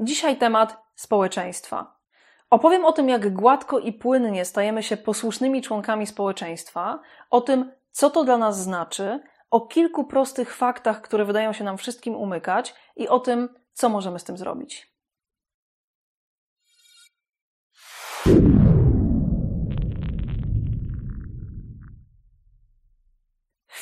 Dzisiaj temat społeczeństwa. Opowiem o tym, jak gładko i płynnie stajemy się posłusznymi członkami społeczeństwa, o tym, co to dla nas znaczy, o kilku prostych faktach, które wydają się nam wszystkim umykać i o tym, co możemy z tym zrobić.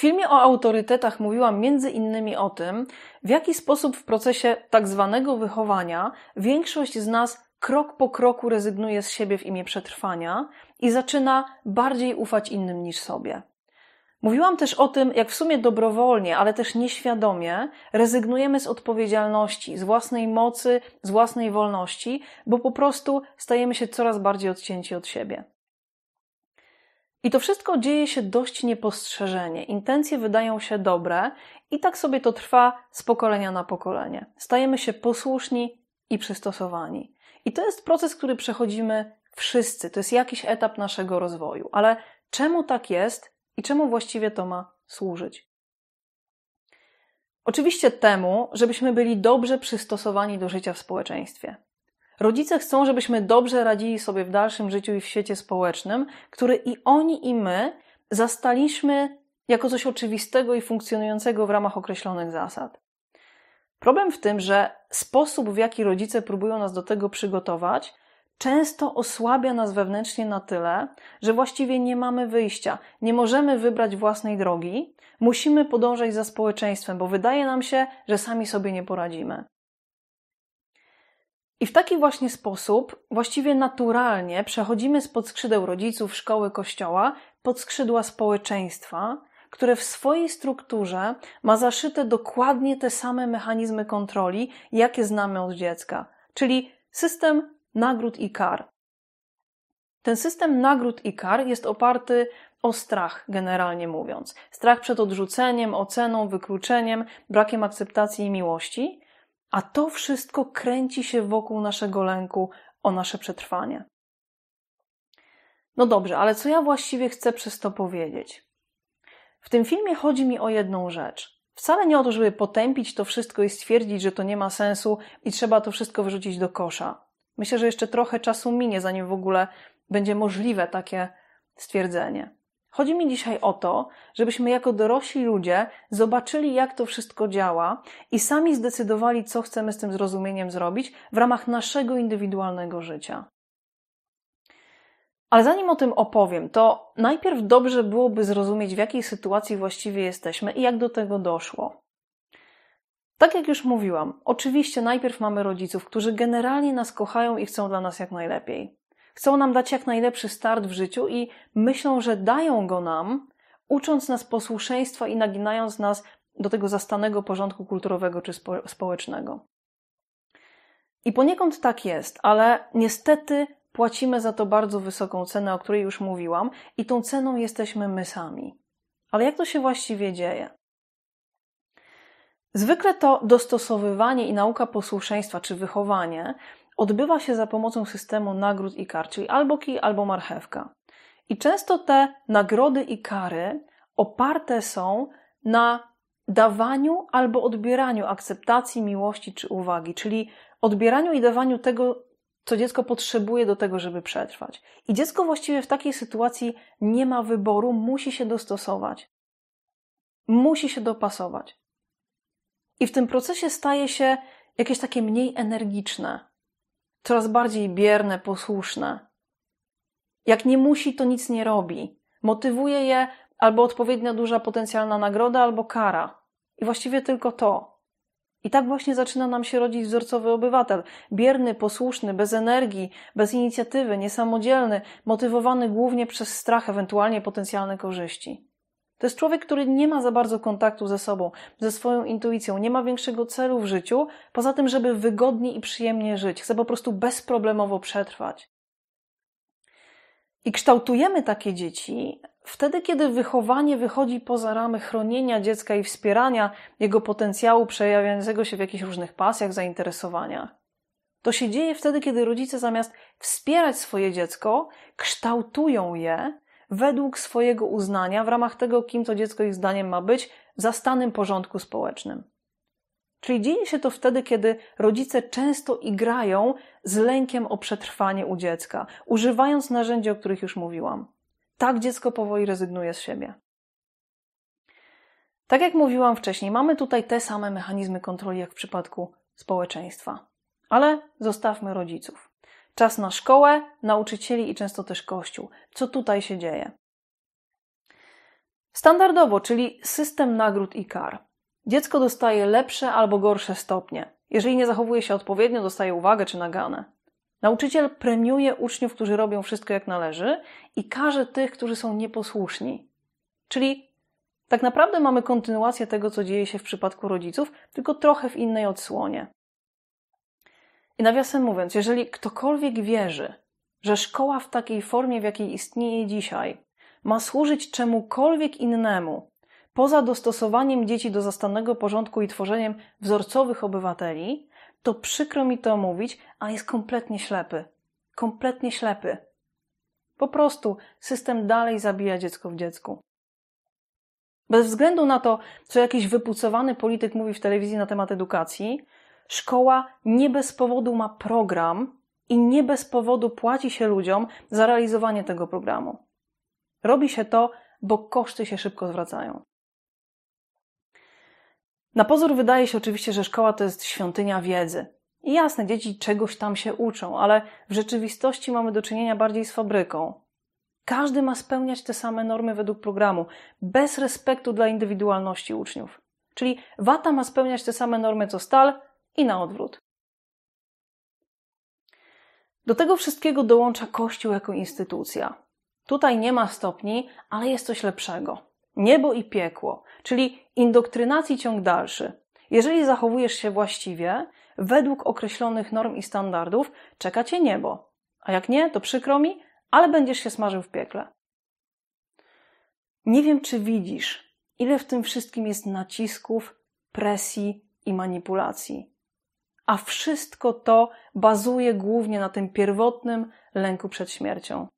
Filmie o autorytetach mówiłam między innymi o tym, w jaki sposób w procesie tak zwanego wychowania większość z nas krok po kroku rezygnuje z siebie w imię przetrwania i zaczyna bardziej ufać innym niż sobie. Mówiłam też o tym, jak w sumie dobrowolnie, ale też nieświadomie rezygnujemy z odpowiedzialności, z własnej mocy, z własnej wolności, bo po prostu stajemy się coraz bardziej odcięci od siebie. I to wszystko dzieje się dość niepostrzeżenie. Intencje wydają się dobre i tak sobie to trwa z pokolenia na pokolenie. Stajemy się posłuszni i przystosowani. I to jest proces, który przechodzimy wszyscy. To jest jakiś etap naszego rozwoju. Ale czemu tak jest i czemu właściwie to ma służyć? Oczywiście temu, żebyśmy byli dobrze przystosowani do życia w społeczeństwie. Rodzice chcą, żebyśmy dobrze radzili sobie w dalszym życiu i w świecie społecznym, który i oni, i my zastaliśmy jako coś oczywistego i funkcjonującego w ramach określonych zasad. Problem w tym, że sposób, w jaki rodzice próbują nas do tego przygotować, często osłabia nas wewnętrznie na tyle, że właściwie nie mamy wyjścia, nie możemy wybrać własnej drogi, musimy podążać za społeczeństwem, bo wydaje nam się, że sami sobie nie poradzimy. I w taki właśnie sposób, właściwie naturalnie, przechodzimy spod skrzydeł rodziców, szkoły, kościoła, pod skrzydła społeczeństwa, które w swojej strukturze ma zaszyte dokładnie te same mechanizmy kontroli, jakie znamy od dziecka, czyli system nagród i kar. Ten system nagród i kar jest oparty o strach, generalnie mówiąc. Strach przed odrzuceniem, oceną, wykluczeniem, brakiem akceptacji i miłości, a to wszystko kręci się wokół naszego lęku o nasze przetrwanie. No dobrze, ale co ja właściwie chcę przez to powiedzieć? W tym filmie chodzi mi o jedną rzecz. Wcale nie o to, żeby potępić to wszystko i stwierdzić, że to nie ma sensu i trzeba to wszystko wyrzucić do kosza. Myślę, że jeszcze trochę czasu minie, zanim w ogóle będzie możliwe takie stwierdzenie. Chodzi mi dzisiaj o to, żebyśmy jako dorośli ludzie zobaczyli, jak to wszystko działa i sami zdecydowali, co chcemy z tym zrozumieniem zrobić w ramach naszego indywidualnego życia. Ale zanim o tym opowiem, to najpierw dobrze byłoby zrozumieć, w jakiej sytuacji właściwie jesteśmy i jak do tego doszło. Tak jak już mówiłam, oczywiście najpierw mamy rodziców, którzy generalnie nas kochają i chcą dla nas jak najlepiej. Chcą nam dać jak najlepszy start w życiu i myślą, że dają go nam, ucząc nas posłuszeństwa i naginając nas do tego zastanego porządku kulturowego czy spo społecznego. I poniekąd tak jest, ale niestety płacimy za to bardzo wysoką cenę, o której już mówiłam, i tą ceną jesteśmy my sami. Ale jak to się właściwie dzieje? Zwykle to dostosowywanie i nauka posłuszeństwa czy wychowanie odbywa się za pomocą systemu nagród i kar, czyli albo kij, albo marchewka. I często te nagrody i kary oparte są na dawaniu albo odbieraniu akceptacji, miłości czy uwagi, czyli odbieraniu i dawaniu tego, co dziecko potrzebuje do tego, żeby przetrwać. I dziecko właściwie w takiej sytuacji nie ma wyboru, musi się dostosować. Musi się dopasować. I w tym procesie staje się jakieś takie mniej energiczne, coraz bardziej bierne, posłuszne. Jak nie musi, to nic nie robi. Motywuje je albo odpowiednio duża potencjalna nagroda, albo kara. I właściwie tylko to. I tak właśnie zaczyna nam się rodzić wzorcowy obywatel. Bierny, posłuszny, bez energii, bez inicjatywy, niesamodzielny, motywowany głównie przez strach, ewentualnie potencjalne korzyści. To jest człowiek, który nie ma za bardzo kontaktu ze sobą, ze swoją intuicją, nie ma większego celu w życiu, poza tym, żeby wygodnie i przyjemnie żyć. Chce po prostu bezproblemowo przetrwać. I kształtujemy takie dzieci wtedy, kiedy wychowanie wychodzi poza ramy chronienia dziecka i wspierania jego potencjału przejawiającego się w jakichś różnych pasjach, zainteresowaniach. To się dzieje wtedy, kiedy rodzice zamiast wspierać swoje dziecko, kształtują je według swojego uznania, w ramach tego, kim to dziecko ich zdaniem ma być, w zastanym porządku społecznym. Czyli dzieje się to wtedy, kiedy rodzice często igrają z lękiem o przetrwanie u dziecka, używając narzędzi, o których już mówiłam. Tak dziecko powoli rezygnuje z siebie. Tak jak mówiłam wcześniej, mamy tutaj te same mechanizmy kontroli jak w przypadku społeczeństwa. Ale zostawmy rodziców. Czas na szkołę, nauczycieli i często też kościół. Co tutaj się dzieje? Standardowo, czyli system nagród i kar. Dziecko dostaje lepsze albo gorsze stopnie. Jeżeli nie zachowuje się odpowiednio, dostaje uwagę czy naganę. Nauczyciel premiuje uczniów, którzy robią wszystko jak należy i karze tych, którzy są nieposłuszni. Czyli tak naprawdę mamy kontynuację tego, co dzieje się w przypadku rodziców, tylko trochę w innej odsłonie. I nawiasem mówiąc, jeżeli ktokolwiek wierzy, że szkoła w takiej formie, w jakiej istnieje dzisiaj, ma służyć czemukolwiek innemu, poza dostosowaniem dzieci do zastanego porządku i tworzeniem wzorcowych obywateli, to przykro mi to mówić, a jest kompletnie ślepy. Kompletnie ślepy. Po prostu system dalej zabija dziecko w dziecku. Bez względu na to, co jakiś wypucowany polityk mówi w telewizji na temat edukacji, szkoła nie bez powodu ma program i nie bez powodu płaci się ludziom za realizowanie tego programu. Robi się to, bo koszty się szybko zwracają. Na pozór wydaje się oczywiście, że szkoła to jest świątynia wiedzy. I jasne, dzieci czegoś tam się uczą, ale w rzeczywistości mamy do czynienia bardziej z fabryką. Każdy ma spełniać te same normy według programu, bez respektu dla indywidualności uczniów. Czyli wata ma spełniać te same normy co stal i na odwrót. Do tego wszystkiego dołącza Kościół jako instytucja. Tutaj nie ma stopni, ale jest coś lepszego. Niebo i piekło, czyli indoktrynacji ciąg dalszy. Jeżeli zachowujesz się właściwie, według określonych norm i standardów, czeka cię niebo. A jak nie, to przykro mi, ale będziesz się smażył w piekle. Nie wiem, czy widzisz, ile w tym wszystkim jest nacisków, presji i manipulacji. A wszystko to bazuje głównie na tym pierwotnym lęku przed śmiercią.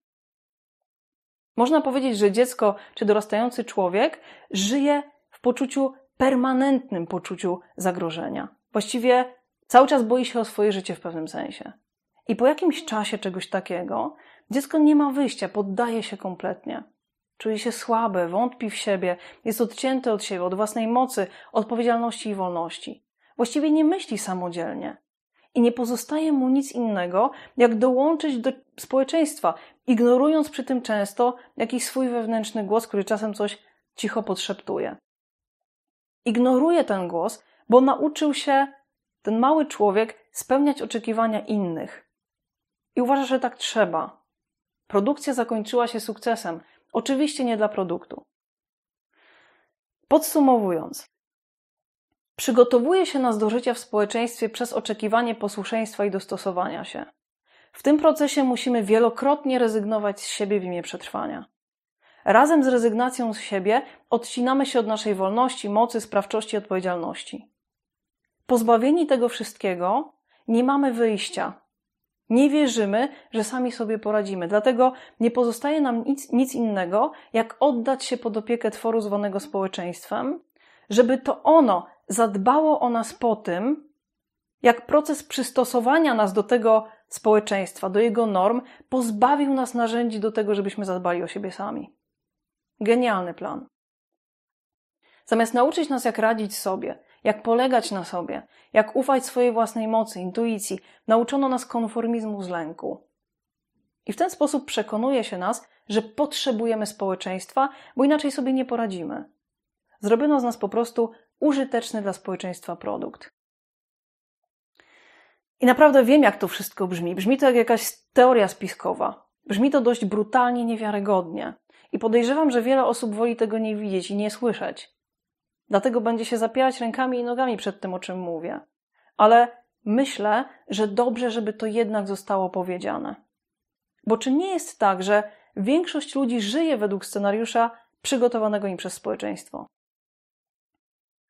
Można powiedzieć, że dziecko czy dorastający człowiek żyje w poczuciu permanentnym poczuciu zagrożenia. Właściwie cały czas boi się o swoje życie w pewnym sensie. I po jakimś czasie czegoś takiego dziecko nie ma wyjścia, poddaje się kompletnie. Czuje się słabe, wątpi w siebie, jest odcięte od siebie, od własnej mocy, odpowiedzialności i wolności. Właściwie nie myśli samodzielnie. I nie pozostaje mu nic innego, jak dołączyć do społeczeństwa, ignorując przy tym często jakiś swój wewnętrzny głos, który czasem coś cicho podszeptuje. Ignoruje ten głos, bo nauczył się ten mały człowiek spełniać oczekiwania innych. I uważa, że tak trzeba. Produkcja zakończyła się sukcesem, oczywiście nie dla produktu. Podsumowując, przygotowuje się nas do życia w społeczeństwie przez oczekiwanie posłuszeństwa i dostosowania się. W tym procesie musimy wielokrotnie rezygnować z siebie w imię przetrwania. Razem z rezygnacją z siebie odcinamy się od naszej wolności, mocy, sprawczości i odpowiedzialności. Pozbawieni tego wszystkiego, nie mamy wyjścia. Nie wierzymy, że sami sobie poradzimy, dlatego nie pozostaje nam nic, nic innego, jak oddać się pod opiekę tworu zwanego społeczeństwem, żeby to ono zadbało o nas po tym, jak proces przystosowania nas do tego społeczeństwa, do jego norm, pozbawił nas narzędzi do tego, żebyśmy zadbali o siebie sami. Genialny plan. Zamiast nauczyć nas, jak radzić sobie, jak polegać na sobie, jak ufać swojej własnej mocy, intuicji, nauczono nas konformizmu z lęku. I w ten sposób przekonuje się nas, że potrzebujemy społeczeństwa, bo inaczej sobie nie poradzimy. Zrobiono z nas po prostu użyteczny dla społeczeństwa produkt. I naprawdę wiem, jak to wszystko brzmi. Brzmi to jak jakaś teoria spiskowa. Brzmi to dość brutalnie, niewiarygodnie. I podejrzewam, że wiele osób woli tego nie widzieć i nie słyszeć. Dlatego będzie się zapierać rękami i nogami przed tym, o czym mówię. Ale myślę, że dobrze, żeby to jednak zostało powiedziane. Bo czy nie jest tak, że większość ludzi żyje według scenariusza przygotowanego im przez społeczeństwo?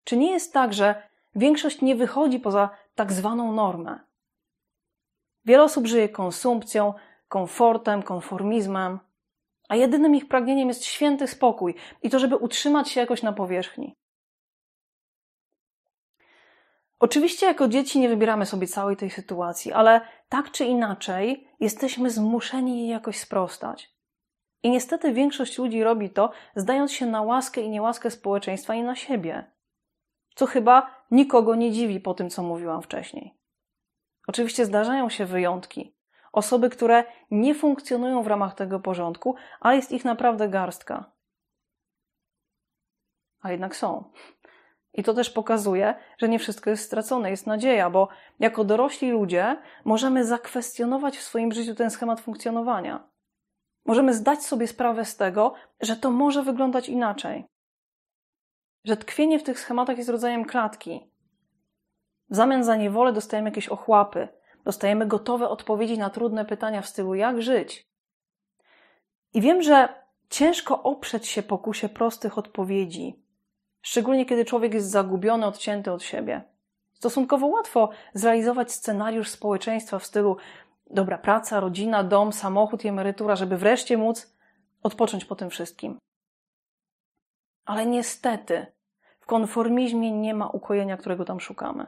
Czy nie jest tak, że większość nie wychodzi poza tak zwaną normę? Wiele osób żyje konsumpcją, komfortem, konformizmem, a jedynym ich pragnieniem jest święty spokój i to, żeby utrzymać się jakoś na powierzchni. Oczywiście, jako dzieci nie wybieramy sobie całej tej sytuacji, ale tak czy inaczej jesteśmy zmuszeni jej jakoś sprostać. I niestety większość ludzi robi to, zdając się na łaskę i niełaskę społeczeństwa i na siebie. Co chyba nikogo nie dziwi po tym, co mówiłam wcześniej. Oczywiście zdarzają się wyjątki. Osoby, które nie funkcjonują w ramach tego porządku, ale jest ich naprawdę garstka. A jednak są. I to też pokazuje, że nie wszystko jest stracone, jest nadzieja, bo jako dorośli ludzie możemy zakwestionować w swoim życiu ten schemat funkcjonowania. Możemy zdać sobie sprawę z tego, że to może wyglądać inaczej. Że tkwienie w tych schematach jest rodzajem klatki. W zamian za niewolę dostajemy jakieś ochłapy, dostajemy gotowe odpowiedzi na trudne pytania w stylu jak żyć. I wiem, że ciężko oprzeć się pokusie prostych odpowiedzi, szczególnie kiedy człowiek jest zagubiony, odcięty od siebie. Stosunkowo łatwo zrealizować scenariusz społeczeństwa w stylu dobra praca, rodzina, dom, samochód i emerytura, żeby wreszcie móc odpocząć po tym wszystkim. Ale niestety w konformizmie nie ma ukojenia, którego tam szukamy.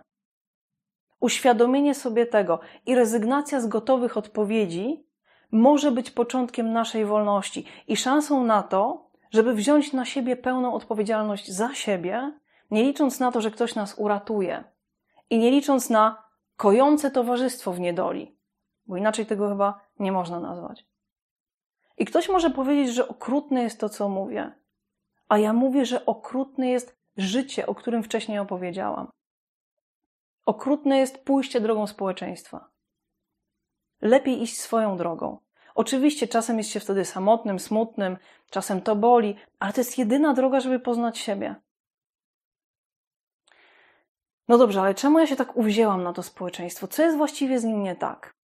Uświadomienie sobie tego i rezygnacja z gotowych odpowiedzi może być początkiem naszej wolności i szansą na to, żeby wziąć na siebie pełną odpowiedzialność za siebie, nie licząc na to, że ktoś nas uratuje i nie licząc na kojące towarzystwo w niedoli, bo inaczej tego chyba nie można nazwać. I ktoś może powiedzieć, że okrutne jest to, co mówię, a ja mówię, że okrutne jest życie, o którym wcześniej opowiedziałam. Okrutne jest pójście drogą społeczeństwa. Lepiej iść swoją drogą. Oczywiście czasem jest się wtedy samotnym, smutnym, czasem to boli, ale to jest jedyna droga, żeby poznać siebie. No dobrze, ale czemu ja się tak uwzięłam na to społeczeństwo? Co jest właściwie z nim nie tak?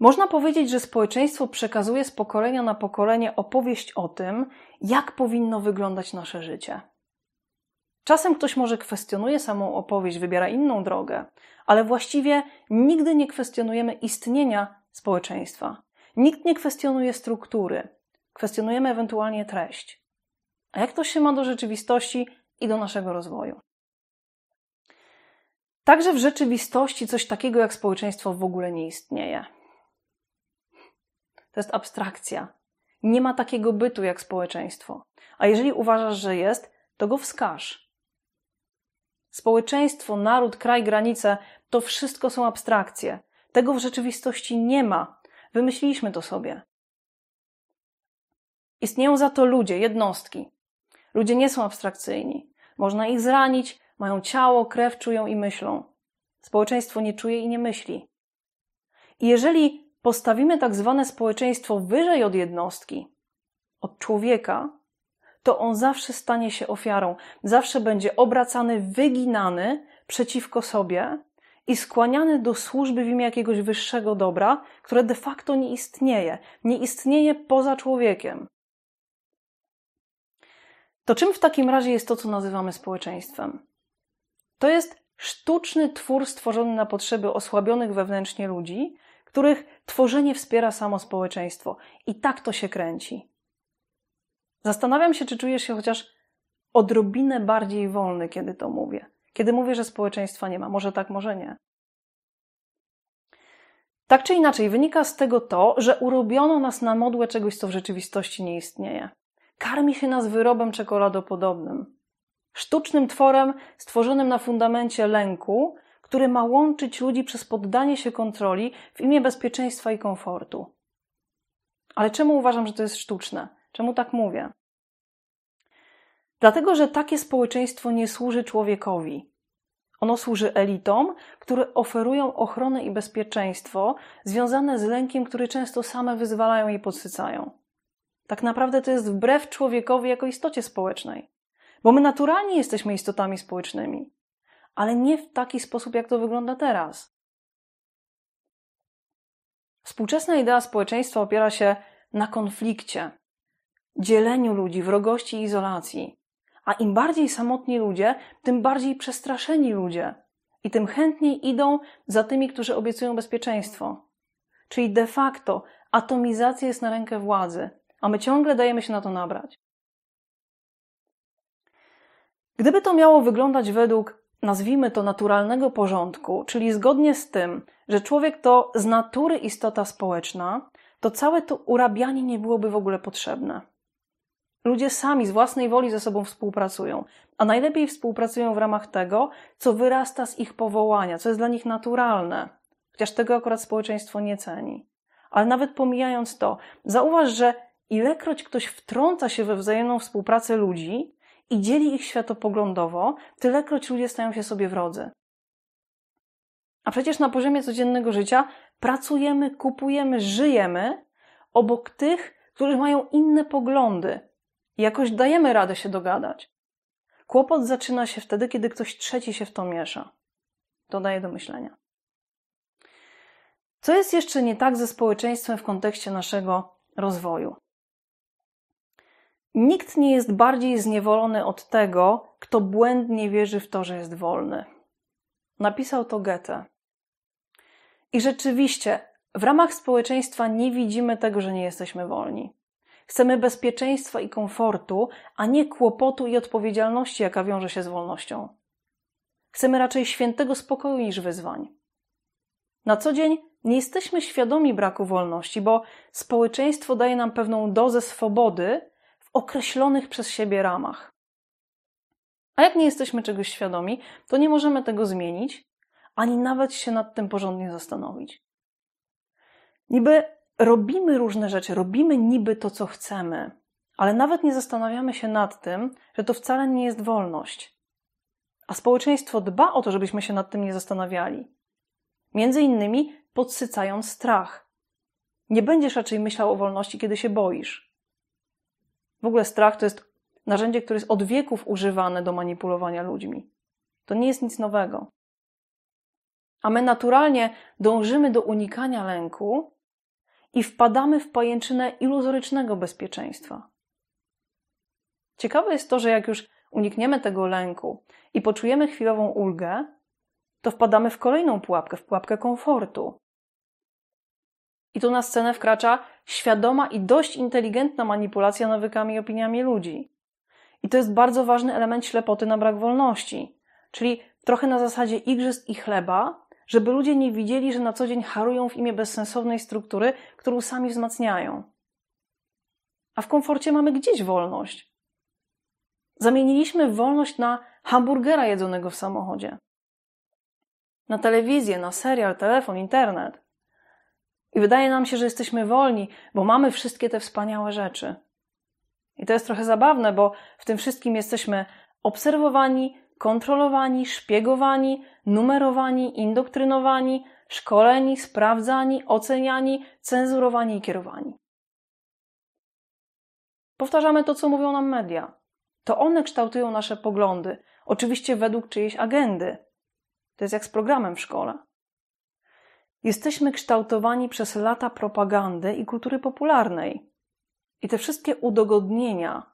Można powiedzieć, że społeczeństwo przekazuje z pokolenia na pokolenie opowieść o tym, jak powinno wyglądać nasze życie. Czasem ktoś może kwestionuje samą opowieść, wybiera inną drogę, ale właściwie nigdy nie kwestionujemy istnienia społeczeństwa. Nikt nie kwestionuje struktury, kwestionujemy ewentualnie treść. A jak to się ma do rzeczywistości i do naszego rozwoju? Także w rzeczywistości coś takiego jak społeczeństwo w ogóle nie istnieje. To jest abstrakcja. Nie ma takiego bytu jak społeczeństwo. A jeżeli uważasz, że jest, to go wskaż. Społeczeństwo, naród, kraj, granice to wszystko są abstrakcje. Tego w rzeczywistości nie ma. Wymyśliliśmy to sobie. Istnieją za to ludzie, jednostki. Ludzie nie są abstrakcyjni. Można ich zranić, mają ciało, krew, czują i myślą. Społeczeństwo nie czuje i nie myśli. I jeżeli postawimy tak zwane społeczeństwo wyżej od jednostki, od człowieka, to on zawsze stanie się ofiarą, zawsze będzie obracany, wyginany przeciwko sobie i skłaniany do służby w imię jakiegoś wyższego dobra, które de facto nie istnieje, nie istnieje poza człowiekiem. To czym w takim razie jest to, co nazywamy społeczeństwem? To jest sztuczny twór stworzony na potrzeby osłabionych wewnętrznie ludzi, których tworzenie wspiera samo społeczeństwo. I tak to się kręci. Zastanawiam się, czy czujesz się chociaż odrobinę bardziej wolny, kiedy to mówię. Kiedy mówię, że społeczeństwa nie ma. Może tak, może nie. Tak czy inaczej, wynika z tego to, że urobiono nas na modłę czegoś, co w rzeczywistości nie istnieje. Karmi się nas wyrobem czekoladopodobnym. Sztucznym tworem stworzonym na fundamencie lęku, który ma łączyć ludzi przez poddanie się kontroli w imię bezpieczeństwa i komfortu. Ale czemu uważam, że to jest sztuczne? Czemu tak mówię? Dlatego, że takie społeczeństwo nie służy człowiekowi. Ono służy elitom, które oferują ochronę i bezpieczeństwo związane z lękiem, który często same wyzwalają i podsycają. Tak naprawdę to jest wbrew człowiekowi jako istocie społecznej, bo my naturalnie jesteśmy istotami społecznymi, ale nie w taki sposób, jak to wygląda teraz. Współczesna idea społeczeństwa opiera się na konflikcie, dzieleniu ludzi, wrogości i izolacji. A im bardziej samotni ludzie, tym bardziej przestraszeni ludzie. I tym chętniej idą za tymi, którzy obiecują bezpieczeństwo. Czyli de facto atomizacja jest na rękę władzy, a my ciągle dajemy się na to nabrać. Gdyby to miało wyglądać według nazwijmy to naturalnego porządku, czyli zgodnie z tym, że człowiek to z natury istota społeczna, to całe to urabianie nie byłoby w ogóle potrzebne. Ludzie sami z własnej woli ze sobą współpracują, a najlepiej współpracują w ramach tego, co wyrasta z ich powołania, co jest dla nich naturalne, chociaż tego akurat społeczeństwo nie ceni. Ale nawet pomijając to, zauważ, że ilekroć ktoś wtrąca się we wzajemną współpracę ludzi i dzieli ich światopoglądowo, tylekroć ludzie stają się sobie wrodzy. A przecież na poziomie codziennego życia pracujemy, kupujemy, żyjemy obok tych, którzy mają inne poglądy. Jakoś dajemy radę się dogadać. Kłopot zaczyna się wtedy, kiedy ktoś trzeci się w to miesza. To daje do myślenia. Co jest jeszcze nie tak ze społeczeństwem w kontekście naszego rozwoju? Nikt nie jest bardziej zniewolony od tego, kto błędnie wierzy w to, że jest wolny. Napisał to Goethe. I rzeczywiście, w ramach społeczeństwa nie widzimy tego, że nie jesteśmy wolni. Chcemy bezpieczeństwa i komfortu, a nie kłopotu i odpowiedzialności, jaka wiąże się z wolnością. Chcemy raczej świętego spokoju niż wyzwań. Na co dzień nie jesteśmy świadomi braku wolności, bo społeczeństwo daje nam pewną dozę swobody określonych przez siebie ramach. A jak nie jesteśmy czegoś świadomi, to nie możemy tego zmienić, ani nawet się nad tym porządnie zastanowić. Niby robimy różne rzeczy, robimy niby to, co chcemy, ale nawet nie zastanawiamy się nad tym, że to wcale nie jest wolność. A społeczeństwo dba o to, żebyśmy się nad tym nie zastanawiali. Między innymi podsycając strach. Nie będziesz raczej myślał o wolności, kiedy się boisz. W ogóle strach to jest narzędzie, które jest od wieków używane do manipulowania ludźmi. To nie jest nic nowego. A my naturalnie dążymy do unikania lęku i wpadamy w pajęczynę iluzorycznego bezpieczeństwa. Ciekawe jest to, że jak już unikniemy tego lęku i poczujemy chwilową ulgę, to wpadamy w kolejną pułapkę, w pułapkę komfortu. I tu na scenę wkracza świadoma i dość inteligentna manipulacja nawykami i opiniami ludzi. I to jest bardzo ważny element ślepoty na brak wolności, czyli trochę na zasadzie igrzysk i chleba, żeby ludzie nie widzieli, że na co dzień harują w imię bezsensownej struktury, którą sami wzmacniają. A w komforcie mamy gdzieś wolność. Zamieniliśmy wolność na hamburgera jedzonego w samochodzie. Na telewizję, na serial, telefon, internet. I wydaje nam się, że jesteśmy wolni, bo mamy wszystkie te wspaniałe rzeczy. I to jest trochę zabawne, bo w tym wszystkim jesteśmy obserwowani, kontrolowani, szpiegowani, numerowani, indoktrynowani, szkoleni, sprawdzani, oceniani, cenzurowani i kierowani. Powtarzamy to, co mówią nam media. To one kształtują nasze poglądy, oczywiście według czyjejś agendy. To jest jak z programem w szkole. Jesteśmy kształtowani przez lata propagandy i kultury popularnej. I te wszystkie udogodnienia,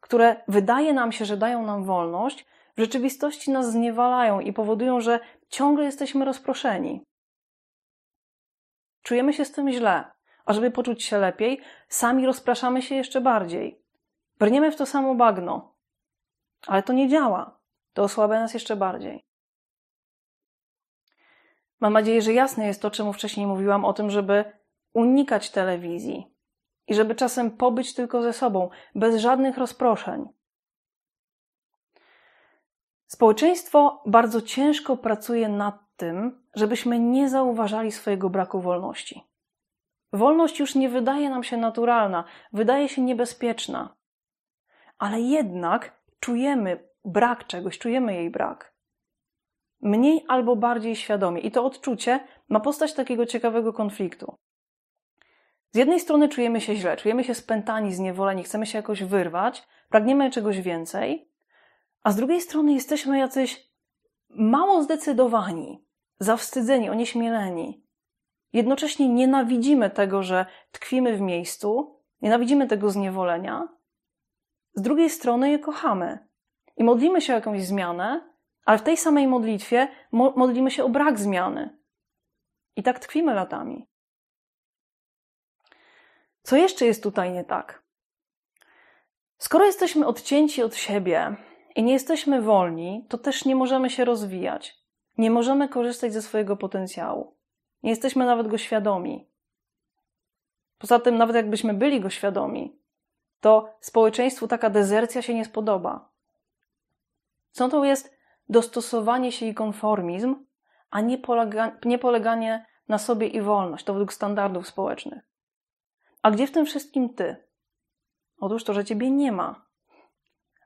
które wydaje nam się, że dają nam wolność, w rzeczywistości nas zniewalają i powodują, że ciągle jesteśmy rozproszeni. Czujemy się z tym źle, a żeby poczuć się lepiej, sami rozpraszamy się jeszcze bardziej. Brniemy w to samo bagno. Ale to nie działa. To osłabia nas jeszcze bardziej. Mam nadzieję, że jasne jest to, czemu wcześniej mówiłam o tym, żeby unikać telewizji i żeby czasem pobyć tylko ze sobą, bez żadnych rozproszeń. Społeczeństwo bardzo ciężko pracuje nad tym, żebyśmy nie zauważali swojego braku wolności. Wolność już nie wydaje nam się naturalna, wydaje się niebezpieczna, ale jednak czujemy brak czegoś, czujemy jej brak. Mniej albo bardziej świadomie. I to odczucie ma postać takiego ciekawego konfliktu. Z jednej strony czujemy się źle, czujemy się spętani, zniewoleni, chcemy się jakoś wyrwać, pragniemy czegoś więcej, a z drugiej strony jesteśmy jacyś mało zdecydowani, zawstydzeni, onieśmieleni. Jednocześnie nienawidzimy tego, że tkwimy w miejscu, nienawidzimy tego zniewolenia. Z drugiej strony je kochamy i modlimy się o jakąś zmianę, ale w tej samej modlitwie modlimy się o brak zmiany. I tak tkwimy latami. Co jeszcze jest tutaj nie tak? Skoro jesteśmy odcięci od siebie, i nie jesteśmy wolni, to też nie możemy się rozwijać. Nie możemy korzystać ze swojego potencjału. Nie jesteśmy nawet go świadomi. Poza tym, nawet jakbyśmy byli go świadomi, to społeczeństwu taka dezercja się nie spodoba. Co to jest dostosowanie się i konformizm, a nie, polega, nie poleganie na sobie i wolność, to według standardów społecznych. A gdzie w tym wszystkim ty? Otóż to, że ciebie nie ma.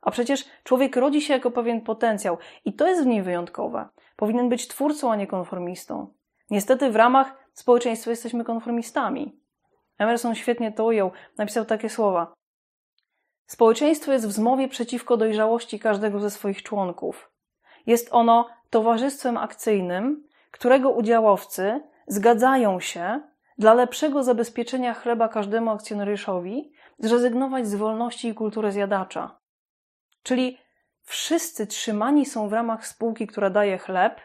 A przecież człowiek rodzi się jako pewien potencjał i to jest w nim wyjątkowe. Powinien być twórcą, a nie konformistą. Niestety w ramach społeczeństwa jesteśmy konformistami. Emerson świetnie to ujął, napisał takie słowa. Społeczeństwo jest w zmowie przeciwko dojrzałości każdego ze swoich członków. Jest ono towarzystwem akcyjnym, którego udziałowcy zgadzają się dla lepszego zabezpieczenia chleba każdemu akcjonariuszowi zrezygnować z wolności i kultury zjadacza. Czyli wszyscy trzymani są w ramach spółki, która daje chleb,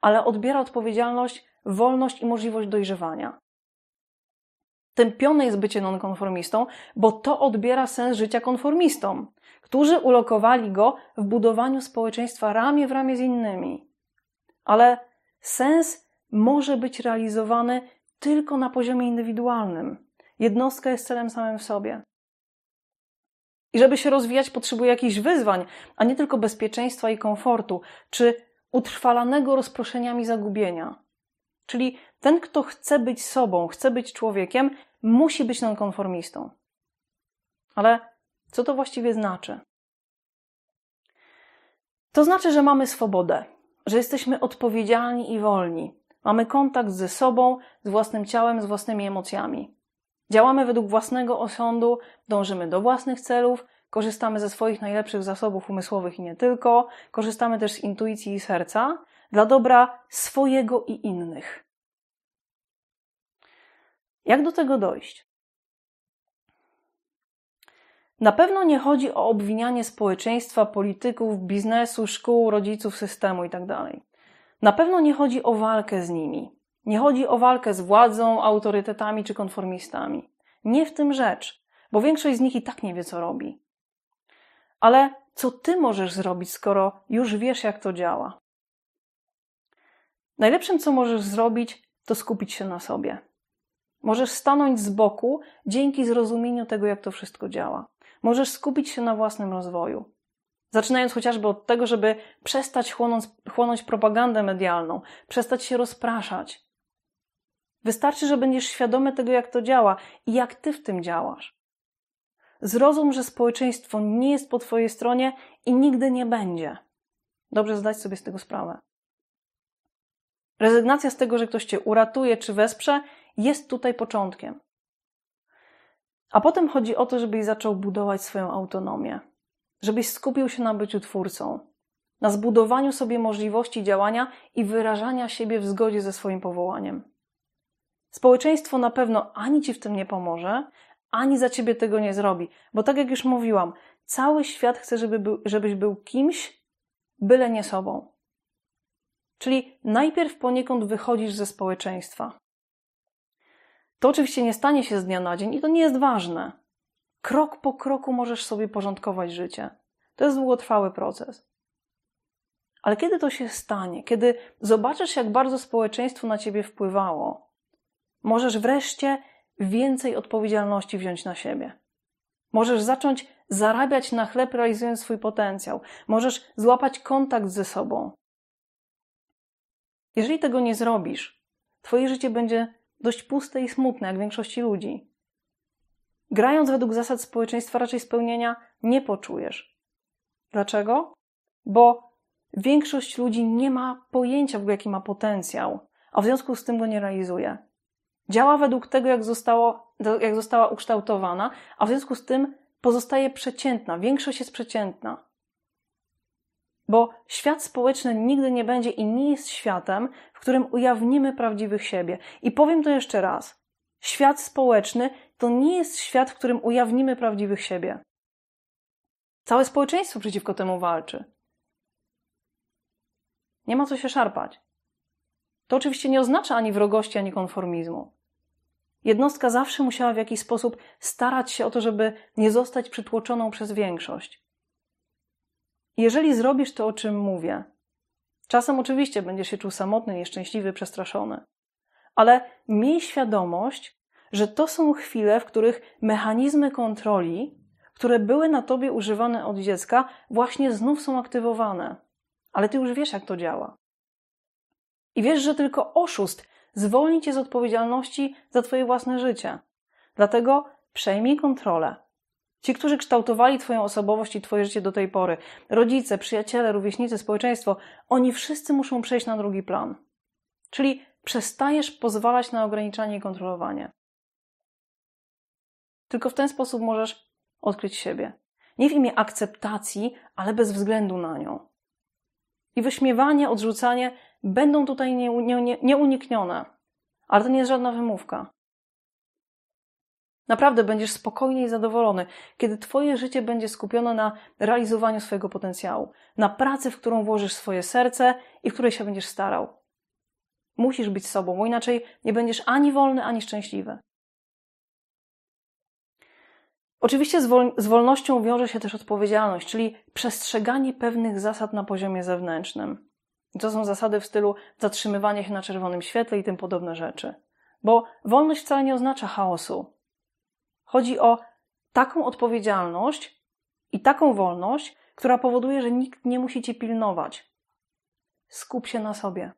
ale odbiera odpowiedzialność, wolność i możliwość dojrzewania. Tępione jest bycie nonkonformistą, bo to odbiera sens życia konformistom, którzy ulokowali go w budowaniu społeczeństwa ramię w ramię z innymi. Ale sens może być realizowany tylko na poziomie indywidualnym. Jednostka jest celem samym w sobie. I żeby się rozwijać, potrzebuje jakichś wyzwań, a nie tylko bezpieczeństwa i komfortu, czy utrwalanego rozproszeniami zagubienia. Czyli ten, kto chce być sobą, chce być człowiekiem, musi być nonkonformistą. Ale co to właściwie znaczy? To znaczy, że mamy swobodę, że jesteśmy odpowiedzialni i wolni. Mamy kontakt ze sobą, z własnym ciałem, z własnymi emocjami. Działamy według własnego osądu, dążymy do własnych celów, korzystamy ze swoich najlepszych zasobów umysłowych i nie tylko, korzystamy też z intuicji i serca dla dobra swojego i innych. Jak do tego dojść? Na pewno nie chodzi o obwinianie społeczeństwa, polityków, biznesu, szkół, rodziców, systemu itd. Tak Na pewno nie chodzi o walkę z nimi. Nie chodzi o walkę z władzą, autorytetami czy konformistami. Nie w tym rzecz, bo większość z nich i tak nie wie, co robi. Ale co ty możesz zrobić, skoro już wiesz, jak to działa? Najlepszym, co możesz zrobić, to skupić się na sobie. Możesz stanąć z boku dzięki zrozumieniu tego, jak to wszystko działa. Możesz skupić się na własnym rozwoju. Zaczynając chociażby od tego, żeby przestać chłonąć, chłonąć propagandę medialną, przestać się rozpraszać. Wystarczy, że będziesz świadomy tego, jak to działa i jak ty w tym działasz. Zrozum, że społeczeństwo nie jest po twojej stronie i nigdy nie będzie. Dobrze zdać sobie z tego sprawę. Rezygnacja z tego, że ktoś cię uratuje czy wesprze, jest tutaj początkiem. A potem chodzi o to, żebyś zaczął budować swoją autonomię, żebyś skupił się na byciu twórcą, na zbudowaniu sobie możliwości działania i wyrażania siebie w zgodzie ze swoim powołaniem. Społeczeństwo na pewno ani ci w tym nie pomoże, ani za ciebie tego nie zrobi, bo tak jak już mówiłam, cały świat chce, żeby był, żebyś był kimś, byle nie sobą. Czyli najpierw poniekąd wychodzisz ze społeczeństwa. To oczywiście nie stanie się z dnia na dzień i to nie jest ważne. Krok po kroku możesz sobie porządkować życie. To jest długotrwały proces. Ale kiedy to się stanie? Kiedy zobaczysz, jak bardzo społeczeństwo na ciebie wpływało, możesz wreszcie więcej odpowiedzialności wziąć na siebie. Możesz zacząć zarabiać na chleb, realizując swój potencjał. Możesz złapać kontakt ze sobą. Jeżeli tego nie zrobisz, Twoje życie będzie dość puste i smutne, jak większości ludzi. Grając według zasad społeczeństwa, raczej spełnienia nie poczujesz. Dlaczego? Bo większość ludzi nie ma pojęcia w ogóle, jaki ma potencjał, a w związku z tym go nie realizuje. Działa według tego, jak, zostało, jak została ukształtowana, a w związku z tym pozostaje przeciętna. Większość jest przeciętna. Bo świat społeczny nigdy nie będzie i nie jest światem, w którym ujawnimy prawdziwych siebie. I powiem to jeszcze raz. Świat społeczny to nie jest świat, w którym ujawnimy prawdziwych siebie. Całe społeczeństwo przeciwko temu walczy. Nie ma co się szarpać. To oczywiście nie oznacza ani wrogości, ani konformizmu. Jednostka zawsze musiała w jakiś sposób starać się o to, żeby nie zostać przytłoczoną przez większość. Jeżeli zrobisz to, o czym mówię, czasem oczywiście będziesz się czuł samotny, nieszczęśliwy, przestraszony, ale miej świadomość, że to są chwile, w których mechanizmy kontroli, które były na tobie używane od dziecka, właśnie znów są aktywowane. Ale ty już wiesz, jak to działa. I wiesz, że tylko oszust zwolni cię z odpowiedzialności za twoje własne życie. Dlatego przejmij kontrolę. Ci, którzy kształtowali Twoją osobowość i Twoje życie do tej pory, rodzice, przyjaciele, rówieśnicy, społeczeństwo, oni wszyscy muszą przejść na drugi plan. Czyli przestajesz pozwalać na ograniczanie i kontrolowanie. Tylko w ten sposób możesz odkryć siebie. Nie w imię akceptacji, ale bez względu na nią. I wyśmiewanie, odrzucanie będą tutaj nieuniknione. Ale to nie jest żadna wymówka. Naprawdę będziesz spokojny i zadowolony, kiedy Twoje życie będzie skupione na realizowaniu swojego potencjału, na pracy, w którą włożysz swoje serce i w której się będziesz starał. Musisz być sobą, bo inaczej nie będziesz ani wolny, ani szczęśliwy. Oczywiście z, wol z wolnością wiąże się też odpowiedzialność, czyli przestrzeganie pewnych zasad na poziomie zewnętrznym. To są zasady w stylu zatrzymywania się na czerwonym świetle i tym podobne rzeczy. Bo wolność wcale nie oznacza chaosu. Chodzi o taką odpowiedzialność i taką wolność, która powoduje, że nikt nie musi cię pilnować. Skup się na sobie.